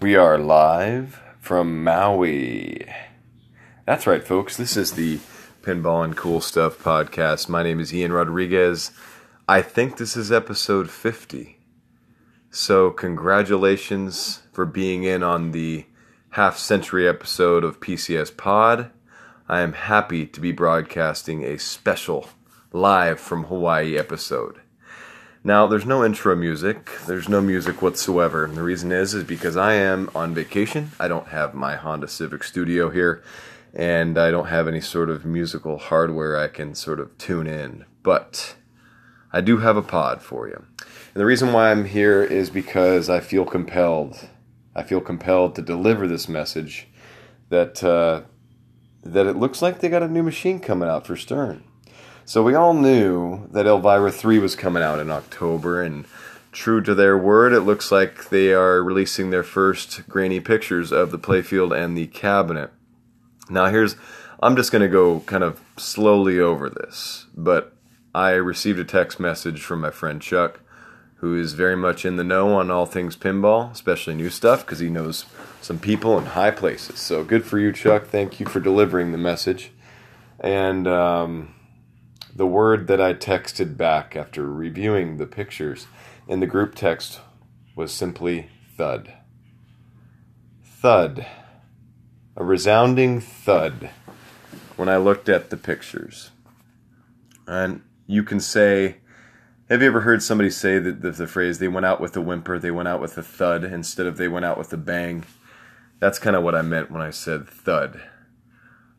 We are live from Maui. That's right, folks. This is the Pinball and Cool Stuff podcast. My name is Ian Rodriguez. I think this is episode 50. So, congratulations for being in on the half century episode of PCS Pod. I am happy to be broadcasting a special live from Hawaii episode. Now, there's no intro music. There's no music whatsoever. And the reason is is because I am on vacation. I don't have my Honda Civic Studio here, and I don't have any sort of musical hardware I can sort of tune in. But I do have a pod for you. And the reason why I'm here is because I feel compelled. I feel compelled to deliver this message that uh, that it looks like they got a new machine coming out for Stern. So we all knew that Elvira 3 was coming out in October, and true to their word, it looks like they are releasing their first grainy pictures of the playfield and the cabinet. Now, here's I'm just going to go kind of slowly over this, but I received a text message from my friend Chuck, who is very much in the know on all things pinball, especially new stuff, because he knows some people in high places. So good for you, Chuck. Thank you for delivering the message. And, um, the word that I texted back after reviewing the pictures in the group text was simply thud. Thud. A resounding thud when I looked at the pictures. And you can say, have you ever heard somebody say that the, the phrase, they went out with a whimper, they went out with a thud instead of they went out with a bang? That's kind of what I meant when I said thud.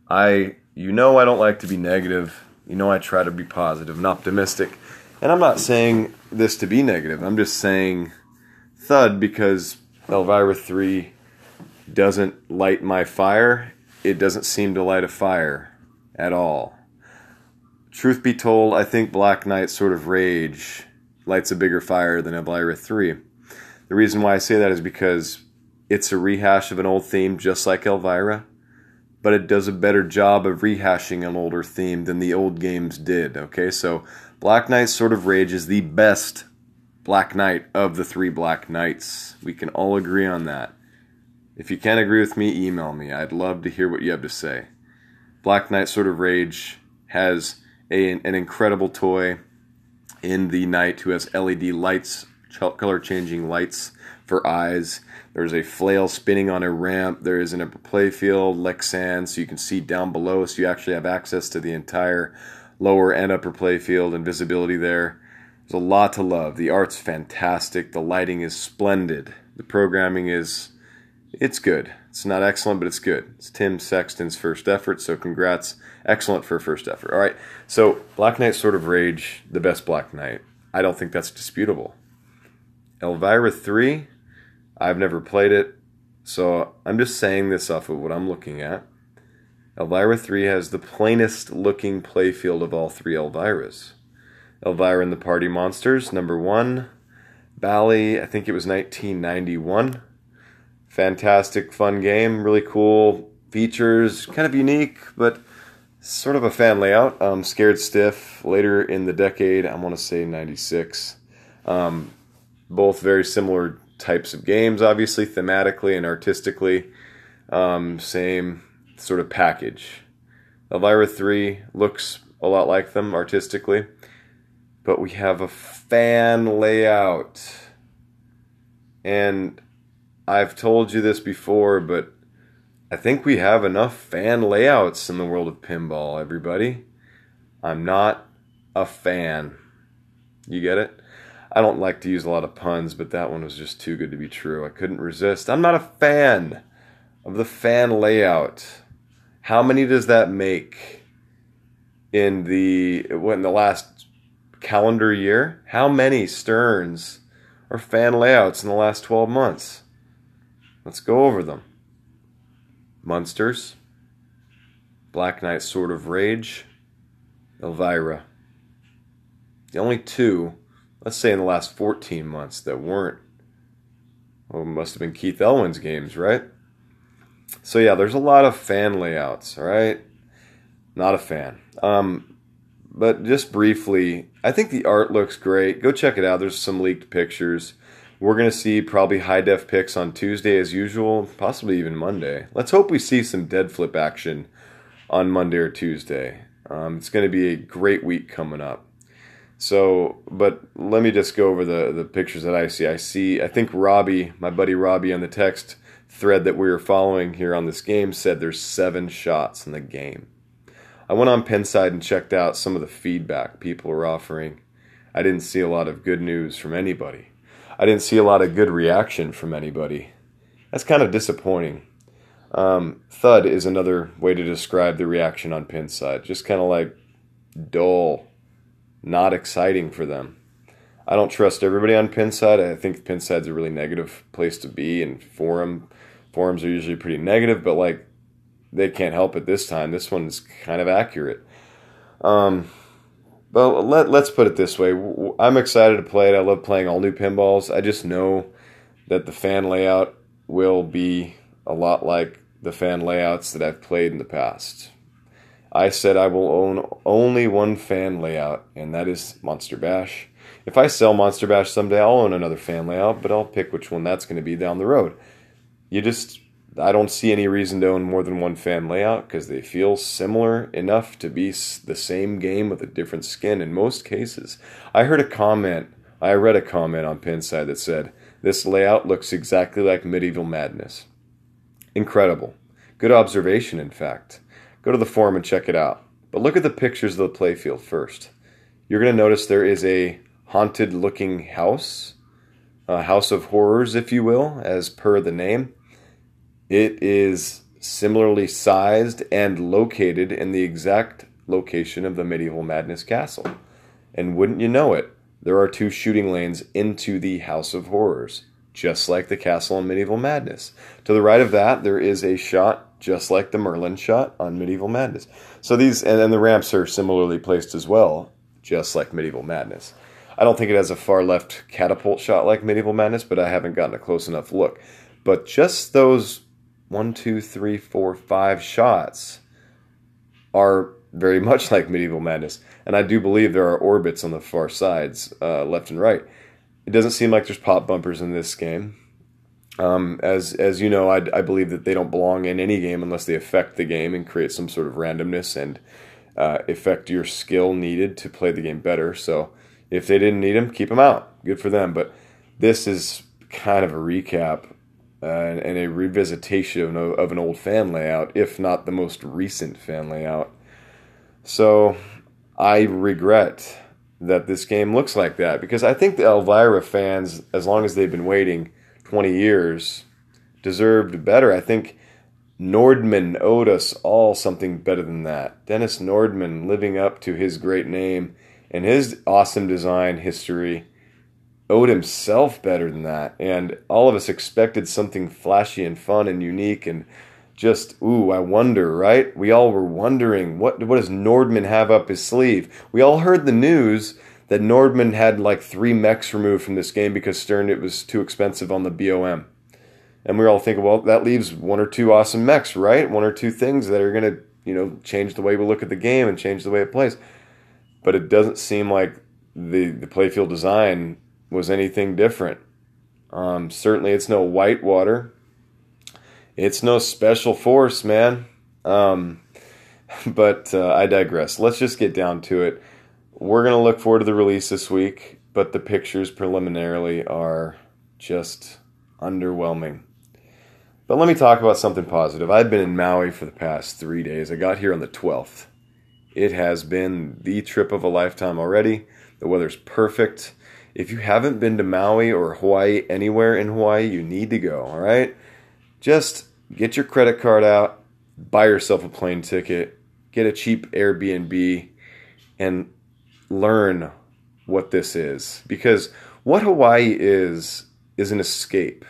I, you know, I don't like to be negative you know, I try to be positive and optimistic. And I'm not saying this to be negative. I'm just saying thud because Elvira 3 doesn't light my fire. It doesn't seem to light a fire at all. Truth be told, I think Black Knight Sword of Rage lights a bigger fire than Elvira 3. The reason why I say that is because it's a rehash of an old theme just like Elvira but it does a better job of rehashing an older theme than the old games did. Okay, so Black Knight Sword of Rage is the best Black Knight of the three Black Knights. We can all agree on that. If you can't agree with me, email me. I'd love to hear what you have to say. Black Knight Sword of Rage has a, an incredible toy in the knight who has LED lights, color changing lights for eyes. There's a flail spinning on a ramp. There is an upper playfield, Lexan, so you can see down below, so you actually have access to the entire lower and upper playfield and visibility there. There's a lot to love. The art's fantastic. The lighting is splendid. The programming is, it's good. It's not excellent, but it's good. It's Tim Sexton's first effort, so congrats. Excellent for first effort. All right, so Black Knight Sword of Rage, the best Black Knight. I don't think that's disputable. Elvira 3, I've never played it, so I'm just saying this off of what I'm looking at. Elvira 3 has the plainest looking playfield of all three Elviras. Elvira and the Party Monsters, number one. Bally, I think it was 1991. Fantastic, fun game, really cool features, kind of unique, but sort of a fan layout. Um, Scared Stiff, later in the decade, I want to say 96. Um, both very similar types of games, obviously, thematically and artistically. Um, same sort of package. Elvira 3 looks a lot like them artistically, but we have a fan layout. And I've told you this before, but I think we have enough fan layouts in the world of pinball, everybody. I'm not a fan. You get it? I don't like to use a lot of puns, but that one was just too good to be true. I couldn't resist. I'm not a fan of the fan layout. How many does that make in the what in the last calendar year? How many Sterns or fan layouts in the last 12 months? Let's go over them. Munsters, Black Knight Sword of Rage, Elvira. The only two let's say in the last 14 months that weren't well, must have been Keith Elwin's games, right? So yeah, there's a lot of fan layouts, all right? Not a fan. Um, but just briefly, I think the art looks great. Go check it out. There's some leaked pictures. We're going to see probably high def picks on Tuesday as usual, possibly even Monday. Let's hope we see some dead flip action on Monday or Tuesday. Um, it's going to be a great week coming up. So, but let me just go over the, the pictures that I see. I see, I think Robbie, my buddy Robbie on the text thread that we were following here on this game said there's seven shots in the game. I went on Pinside and checked out some of the feedback people were offering. I didn't see a lot of good news from anybody. I didn't see a lot of good reaction from anybody. That's kind of disappointing. Um, thud is another way to describe the reaction on Pinside. Just kind of like dull, not exciting for them. I don't trust everybody on Pinside. I think Pinside's a really negative place to be, and forum forums are usually pretty negative. But like, they can't help it this time. This one's kind of accurate. Um, but let, let's put it this way I'm excited to play it. I love playing all new pinballs. I just know that the fan layout will be a lot like the fan layouts that I've played in the past. I said I will own only one fan layout, and that is Monster Bash. If I sell Monster Bash someday, I'll own another fan layout, but I'll pick which one that's going to be down the road. You just I don't see any reason to own more than one fan layout because they feel similar enough to be the same game with a different skin in most cases. I heard a comment, I read a comment on Pinside that said, This layout looks exactly like Medieval Madness. Incredible. Good observation, in fact. Go to the forum and check it out. But look at the pictures of the playfield first. You're going to notice there is a haunted looking house, a house of horrors, if you will, as per the name. It is similarly sized and located in the exact location of the Medieval Madness Castle. And wouldn't you know it, there are two shooting lanes into the House of Horrors, just like the castle in Medieval Madness. To the right of that, there is a shot just like the Merlin shot on Medieval Madness. So these, and the ramps are similarly placed as well, just like Medieval Madness. I don't think it has a far left catapult shot like Medieval Madness, but I haven't gotten a close enough look. But just those one, two, three, four, five shots are very much like Medieval Madness. And I do believe there are orbits on the far sides, uh, left and right. It doesn't seem like there's pop bumpers in this game. Um, as as you know, I, I, believe that they don't belong in any game unless they affect the game and create some sort of randomness and uh, affect your skill needed to play the game better. So if they didn't need them, keep them out. Good for them. But this is kind of a recap uh, and, a revisitation of, of an old fan layout, if not the most recent fan layout. So I regret that this game looks like that because I think the Elvira fans, as long as they've been waiting 20 years, deserved better. I think Nordman owed us all something better than that. Dennis Nordman living up to his great name and his awesome design history owed himself better than that. And all of us expected something flashy and fun and unique and just ooh, I wonder, right? We all were wondering what what does Nordman have up his sleeve? We all heard the news that Nordman had like three mechs removed from this game because Stern it was too expensive on the BOM. And we were all thinking, well, that leaves one or two awesome mechs, right? One or two things that are gonna, you know, change the way we look at the game and change the way it plays. But it doesn't seem like the the playfield design was anything different. Um, certainly, it's no Whitewater. It's no special force, man. Um, but uh, I digress. Let's just get down to it. We're going to look forward to the release this week, but the pictures preliminarily are just underwhelming. But let me talk about something positive. I've been in Maui for the past three days. I got here on the 12th. It has been the trip of a lifetime already. The weather's perfect. If you haven't been to Maui or Hawaii, anywhere in Hawaii, you need to go, all right? Just get your credit card out, buy yourself a plane ticket, get a cheap Airbnb, and learn what this is. Because what Hawaii is, is an escape.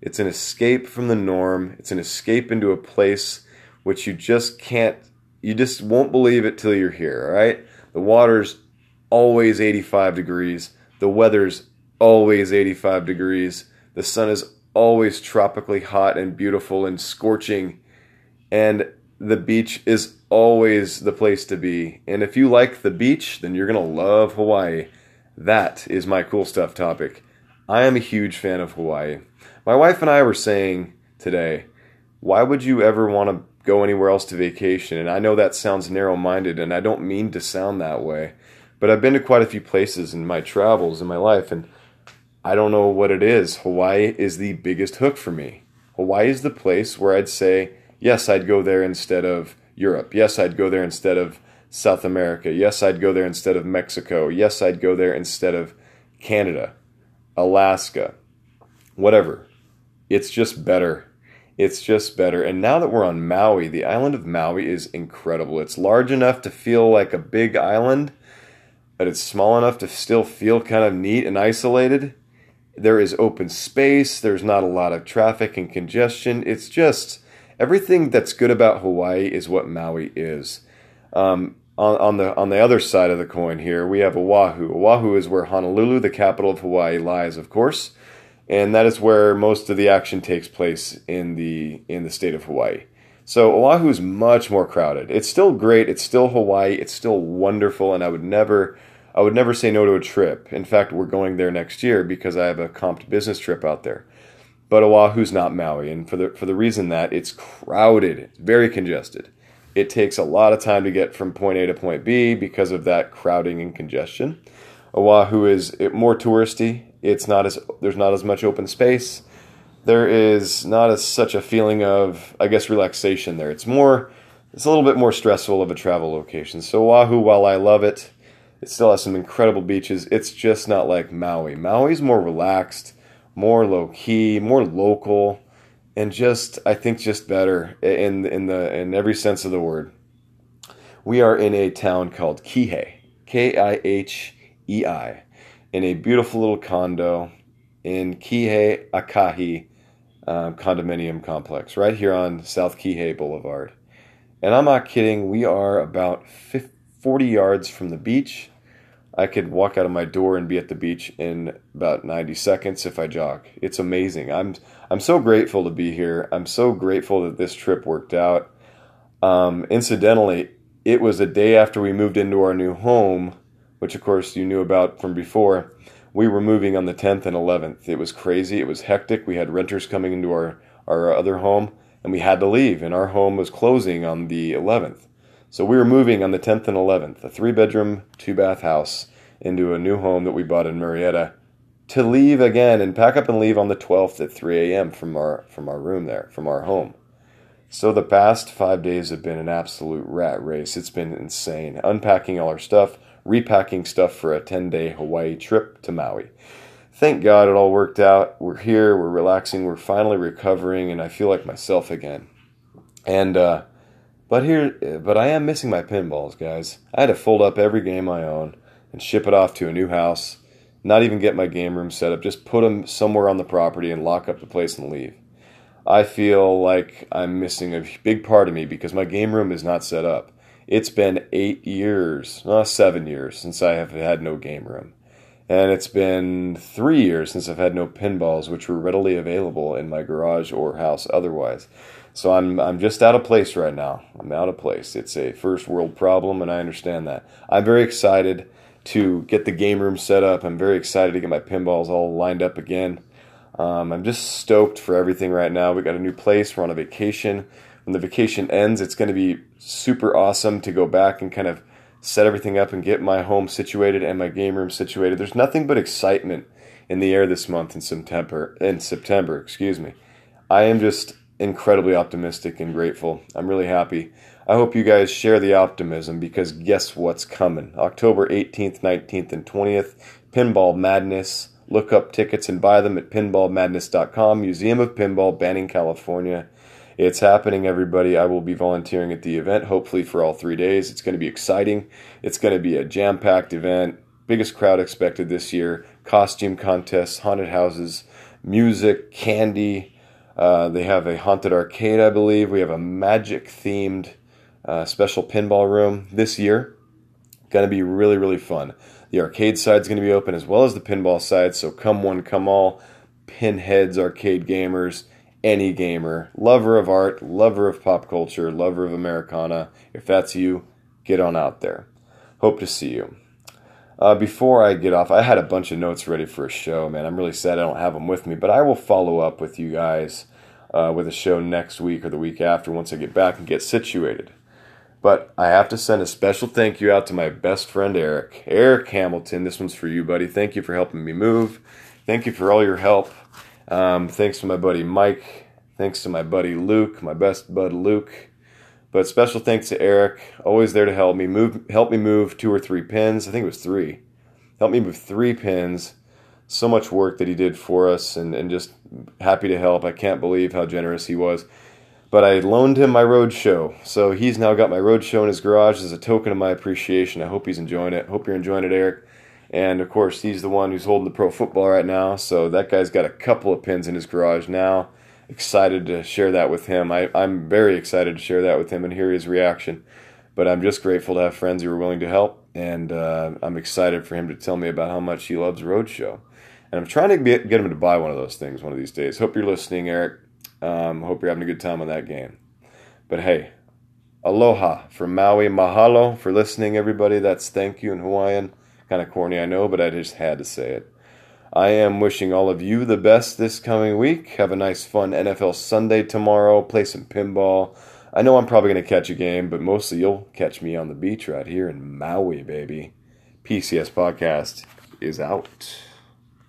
It's an escape from the norm, it's an escape into a place which you just can't, you just won't believe it till you're here, all right? The water's always 85 degrees the weather's always 85 degrees. The sun is always tropically hot and beautiful and scorching. And the beach is always the place to be. And if you like the beach, then you're going to love Hawaii. That is my cool stuff topic. I am a huge fan of Hawaii. My wife and I were saying today, why would you ever want to go anywhere else to vacation? And I know that sounds narrow minded, and I don't mean to sound that way, but I've been to quite a few places in my travels in my life, and I don't know what it is. Hawaii is the biggest hook for me. Hawaii is the place where I'd say, yes, I'd go there instead of Europe. Yes, I'd go there instead of South America. Yes, I'd go there instead of Mexico. Yes, I'd go there instead of Canada, Alaska, whatever. It's just better. It's just better. And now that we're on Maui, the island of Maui is incredible. It's large enough to feel like a big island, but it's small enough to still feel kind of neat and isolated. There is open space, there's not a lot of traffic and congestion. It's just everything that's good about Hawaii is what Maui is. Um, on, on the on the other side of the coin here, we have Oahu. Oahu is where Honolulu, the capital of Hawaii, lies, of course and that is where most of the action takes place in the in the state of Hawaii. So Oahu is much more crowded. It's still great. It's still Hawaii. It's still wonderful, and I would never I would never say no to a trip. In fact, we're going there next year because I have a comped business trip out there. But Oahu's not Maui, and for the for the reason that it's crowded, it's very congested. It takes a lot of time to get from point A to point B because of that crowding and congestion. Oahu is more touristy it's not as there's not as much open space. There is not as such a feeling of I guess relaxation there. It's more it's a little bit more stressful of a travel location. So Oahu, while I love it, it still has some incredible beaches. It's just not like Maui. Maui's more relaxed, more low key, more local, and just I think just better in in the in every sense of the word. We are in a town called Kihei, K I H E I in a beautiful little condo in Kihei Akahi uh, condominium complex right here on South Kihei Boulevard. And I'm not kidding, we are about 50, 40 yards from the beach. I could walk out of my door and be at the beach in about 90 seconds if I jog. It's amazing. I'm I'm so grateful to be here. I'm so grateful that this trip worked out. Um, incidentally, it was a day after we moved into our new home which of course you knew about from before, we were moving on the 10th and 11th. It was crazy. It was hectic. We had renters coming into our, our other home, and we had to leave, and our home was closing on the 11th. So we were moving on the 10th and 11th, a three bedroom, two bath house, into a new home that we bought in Marietta to leave again and pack up and leave on the 12th at 3 a.m. from our from our room there, from our home. So the past five days have been an absolute rat race. It's been insane. Unpacking all our stuff, repacking stuff for a 10 day Hawaii trip to Maui. Thank God it all worked out. We're here, we're relaxing, we're finally recovering, and I feel like myself again. And, uh, but here, but I am missing my pinballs, guys. I had to fold up every game I own and ship it off to a new house. Not even get my game room set up, just put them somewhere on the property and lock up the place and leave. I feel like I'm missing a big part of me because my game room is not set up. It's been eight years, uh, seven years, since I have had no game room. And it's been three years since I've had no pinballs, which were readily available in my garage or house otherwise. So I'm, I'm just out of place right now. I'm out of place. It's a first world problem, and I understand that. I'm very excited to get the game room set up. I'm very excited to get my pinballs all lined up again. Um, I'm just stoked for everything right now. We got a new place. We're on a vacation when the vacation ends, it's going to be super awesome to go back and kind of set everything up and get my home situated and my game room situated. There's nothing but excitement in the air this month in September. In September, excuse me. I am just incredibly optimistic and grateful. I'm really happy. I hope you guys share the optimism because guess what's coming? October 18th, 19th, and 20th, Pinball Madness. Look up tickets and buy them at pinballmadness.com, Museum of Pinball, Banning, California. It's happening, everybody. I will be volunteering at the event, hopefully for all three days. It's going to be exciting. It's going to be a jam packed event. Biggest crowd expected this year. Costume contests, haunted houses, music, candy. Uh, they have a haunted arcade, I believe. We have a magic themed uh, special pinball room this year. Going to be really, really fun. The arcade side is going to be open as well as the pinball side. So come one, come all. Pinheads, arcade gamers any gamer, lover of art, lover of pop culture, lover of Americana. If that's you, get on out there. Hope to see you. Uh, before I get off, I had a bunch of notes ready for a show, man. I'm really sad I don't have them with me, but I will follow up with you guys uh, with a show next week or the week after once I get back and get situated. But I have to send a special thank you out to my best friend Eric. Eric Hamilton, this one's for you, buddy. Thank you for helping me move. Thank you for all your help. Um, thanks to my buddy Mike. Thanks to my buddy Luke, my best bud Luke. But special thanks to Eric, always there to help me move, help me move two or three pins. I think it was three. Help me move three pins. So much work that he did for us, and, and just happy to help. I can't believe how generous he was. But I loaned him my road show, so he's now got my road show in his garage as a token of my appreciation. I hope he's enjoying it. Hope you're enjoying it, Eric. And of course, he's the one who's holding the pro football right now. So that guy's got a couple of pins in his garage now excited to share that with him. I, I'm very excited to share that with him and hear his reaction. But I'm just grateful to have friends who are willing to help, and uh, I'm excited for him to tell me about how much he loves Roadshow. And I'm trying to get, get him to buy one of those things one of these days. Hope you're listening, Eric. Um, hope you're having a good time on that game. But hey, aloha from Maui. Mahalo for listening, everybody. That's thank you in Hawaiian. Kind of corny, I know, but I just had to say it. I am wishing all of you the best this coming week. Have a nice, fun NFL Sunday tomorrow. Play some pinball. I know I'm probably going to catch a game, but mostly you'll catch me on the beach right here in Maui, baby. PCS Podcast is out.